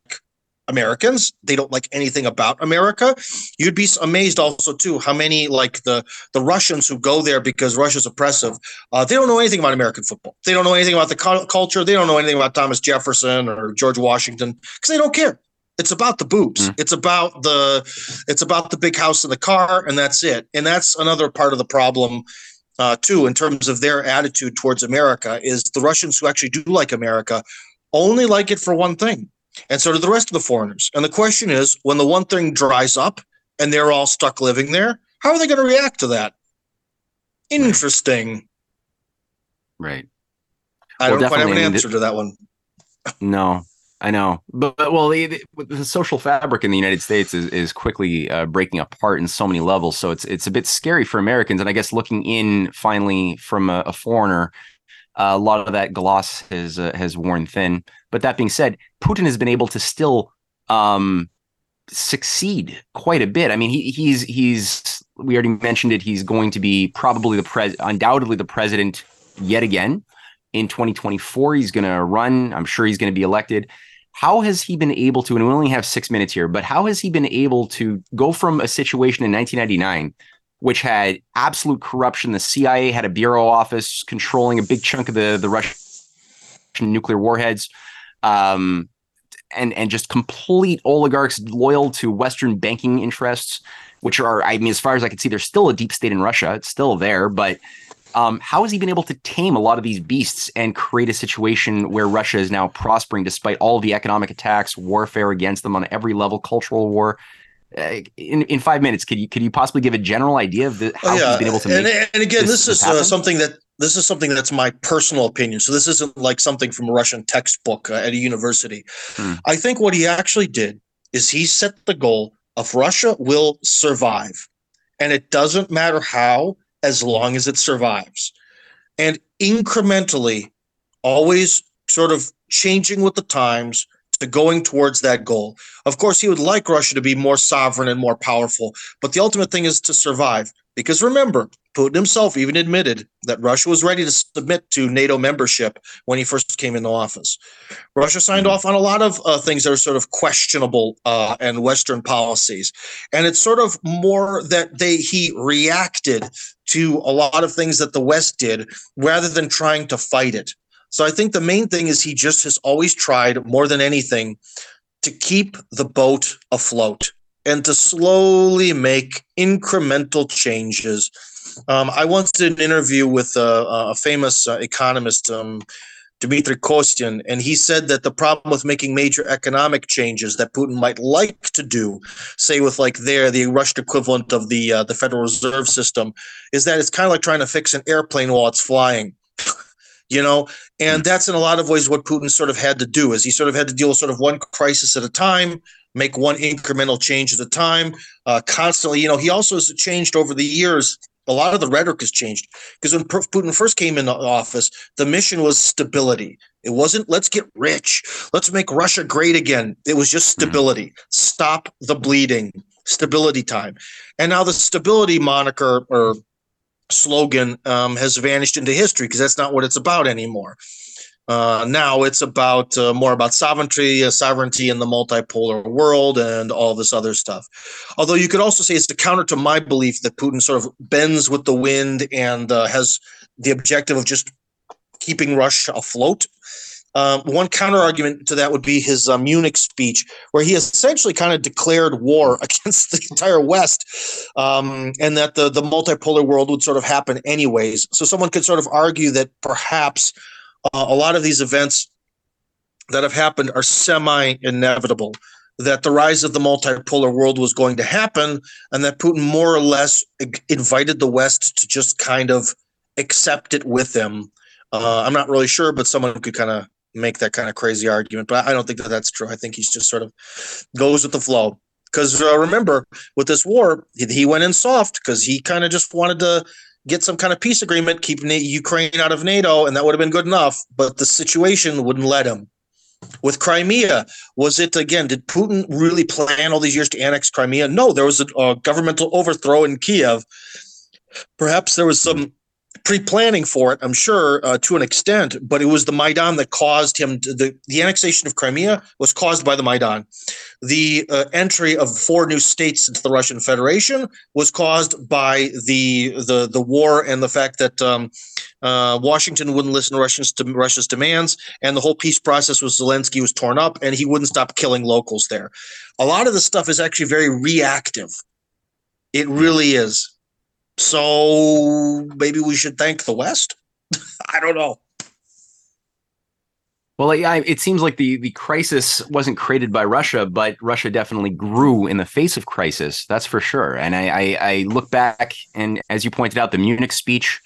C: Americans. They don't like anything about America. You'd be amazed also too how many like the the Russians who go there because Russia's oppressive. Uh, they don't know anything about American football. They don't know anything about the cu- culture. They don't know anything about Thomas Jefferson or George Washington because they don't care. It's about the boobs. Mm. It's about the it's about the big house and the car, and that's it. And that's another part of the problem uh, too, in terms of their attitude towards America. Is the Russians who actually do like America only like it for one thing and so do the rest of the foreigners. And the question is when the one thing dries up and they're all stuck living there, how are they going to react to that? Interesting.
B: Right.
C: I well, don't quite have an answer to that one.
B: No, I know, but, but well, the, the, social fabric in the United States is, is quickly uh, breaking apart in so many levels. So it's it's a bit scary for Americans, and I guess looking in finally from a, a foreigner, A lot of that gloss has uh, has worn thin. But that being said, Putin has been able to still um, succeed quite a bit. I mean, he, he's he's we already mentioned it. He's going to be probably the pres undoubtedly the president yet again in 2024. He's going to run. I'm sure he's going to be elected. How has he been able to? And we only have six minutes here, but how has he been able to go from a situation in 1999? Which had absolute corruption. The CIA had a bureau office controlling a big chunk of the, the Russian nuclear warheads. Um, and and just complete oligarchs loyal to Western banking interests, which are, I mean, as far as I can see, there's still a deep state in Russia. It's still there, but um, how has he been able to tame a lot of these beasts and create a situation where Russia is now prospering despite all the economic attacks, warfare against them on every level, cultural war? Uh, in in five minutes, could you could you possibly give a general idea of the, how oh, yeah. he's been able to?
C: And,
B: make
C: and again, this, this is uh, something that this is something that's my personal opinion. So this isn't like something from a Russian textbook uh, at a university. Hmm. I think what he actually did is he set the goal of Russia will survive, and it doesn't matter how, as long as it survives, and incrementally, always sort of changing with the times to going towards that goal. Of course, he would like Russia to be more sovereign and more powerful, but the ultimate thing is to survive. Because remember, Putin himself even admitted that Russia was ready to submit to NATO membership when he first came into office. Russia signed mm-hmm. off on a lot of uh, things that are sort of questionable uh, and Western policies, and it's sort of more that they he reacted to a lot of things that the West did rather than trying to fight it. So I think the main thing is he just has always tried more than anything to keep the boat afloat and to slowly make incremental changes. Um, I once did an interview with a, a famous uh, economist, um, Dmitry Kostin, and he said that the problem with making major economic changes that Putin might like to do, say with like there the Russian equivalent of the uh, the Federal Reserve System, is that it's kind of like trying to fix an airplane while it's flying you know? And that's in a lot of ways what putin sort of had to do is he sort of had to deal with sort of one crisis at a time make one incremental change at a time uh, constantly you know he also has changed over the years a lot of the rhetoric has changed. Because when putin first came into office the mission was stability. It wasn't let's get rich. Let's make russia great again. It was just hmm. stability. Stop the bleeding. Stability time. And now the stability moniker or slogan um, has vanished into history because that's not what it's about anymore. Uh, now it's about uh, more about sovereignty, uh, sovereignty in the multipolar world, and all this other stuff. Although you could also say it's a counter to my belief that Putin sort of bends with the wind and uh, has the objective of just keeping Russia afloat. Um, one counter argument to that would be his uh, Munich speech, where he essentially kind of declared war against the entire West, um, and that the the multipolar world would sort of happen anyways. So someone could sort of argue that perhaps uh, a lot of these events that have happened are semi inevitable. That the rise of the multipolar world was going to happen, and that Putin more or less invited the West to just kind of accept it with him. Uh, I'm not really sure, but someone could kind of make that kind of crazy argument, but I don't think that that's true. I think he's just sort of goes with the flow. Because uh, remember, with this war, he, went in soft because he kind of just wanted to get some kind of peace agreement, keep Ukraine out of NATO, and that would have been good enough. But the situation wouldn't let him. With Crimea, was it again? Did Putin really plan all these years to annex Crimea? No, there was a, a governmental overthrow in Kiev. Perhaps there was some pre-planning for it, I'm sure, uh, to an extent, but it was the Maidan that caused him to, the the annexation of Crimea was caused by the Maidan. The uh, entry of four new states into the Russian Federation was caused by the the the war and the fact that um, uh, Washington wouldn't listen to Russians to Russia's demands, and the whole peace process with Zelensky was torn up, and he wouldn't stop killing locals there. A lot of this stuff is actually very reactive. It really is. So maybe we should thank the West. I don't know.
B: Well, yeah, it seems like the the crisis wasn't created by Russia, but Russia definitely grew in the face of crisis. That's for sure. And I, I, I look back, and as you pointed out, the Munich speech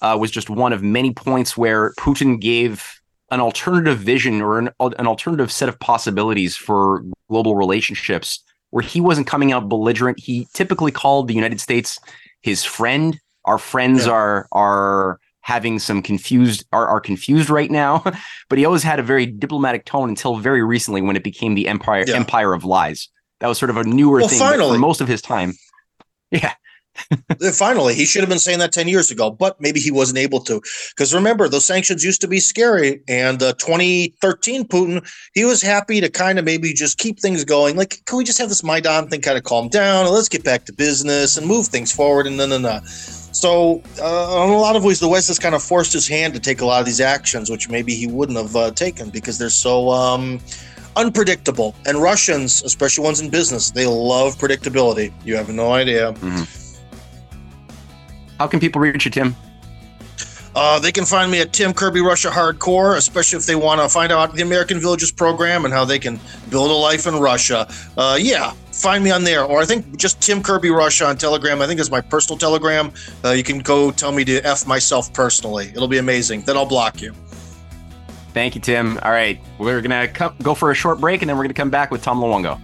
B: uh, was just one of many points where Putin gave an alternative vision or an, an alternative set of possibilities for global relationships, where he wasn't coming out belligerent. He typically called the United States his friend. Our friends yeah. are are having some confused are, are confused right now but he always had a very diplomatic tone until very recently when it became the empire
C: Yeah.
B: empire of lies that was sort of a newer
C: Well,
B: thing
C: finally.
B: for most of his time yeah
C: Finally, he should have been saying that 10 years ago, but maybe he wasn't able to. Because remember, those sanctions used to be scary. And uh, 2013 Putin, he was happy to kind of maybe just keep things going. Like, can we just have this Maidan thing kind of calm down? And let's get back to business and move things forward. And no, no, no. So, uh, in a lot of ways, the West has kind of forced his hand to take a lot of these actions, which maybe he wouldn't have uh, taken because they're so um, unpredictable. And Russians, especially ones in business, they love predictability. You have no idea.
B: How can people reach you tim
C: Uh, they can find me at Tim Kirby Russia Hardcore, especially if they want to find out the American Villages program and how they can build a life in Russia. Uh, yeah, find me on there. Or I think just Tim Kirby Russia on Telegram. I think it's my personal Telegram. Uh, you can go tell me to F myself personally. It'll be amazing. Then I'll block you.
B: thank you tim all right we're gonna co- go for a short break and then we're gonna come back with tom luongo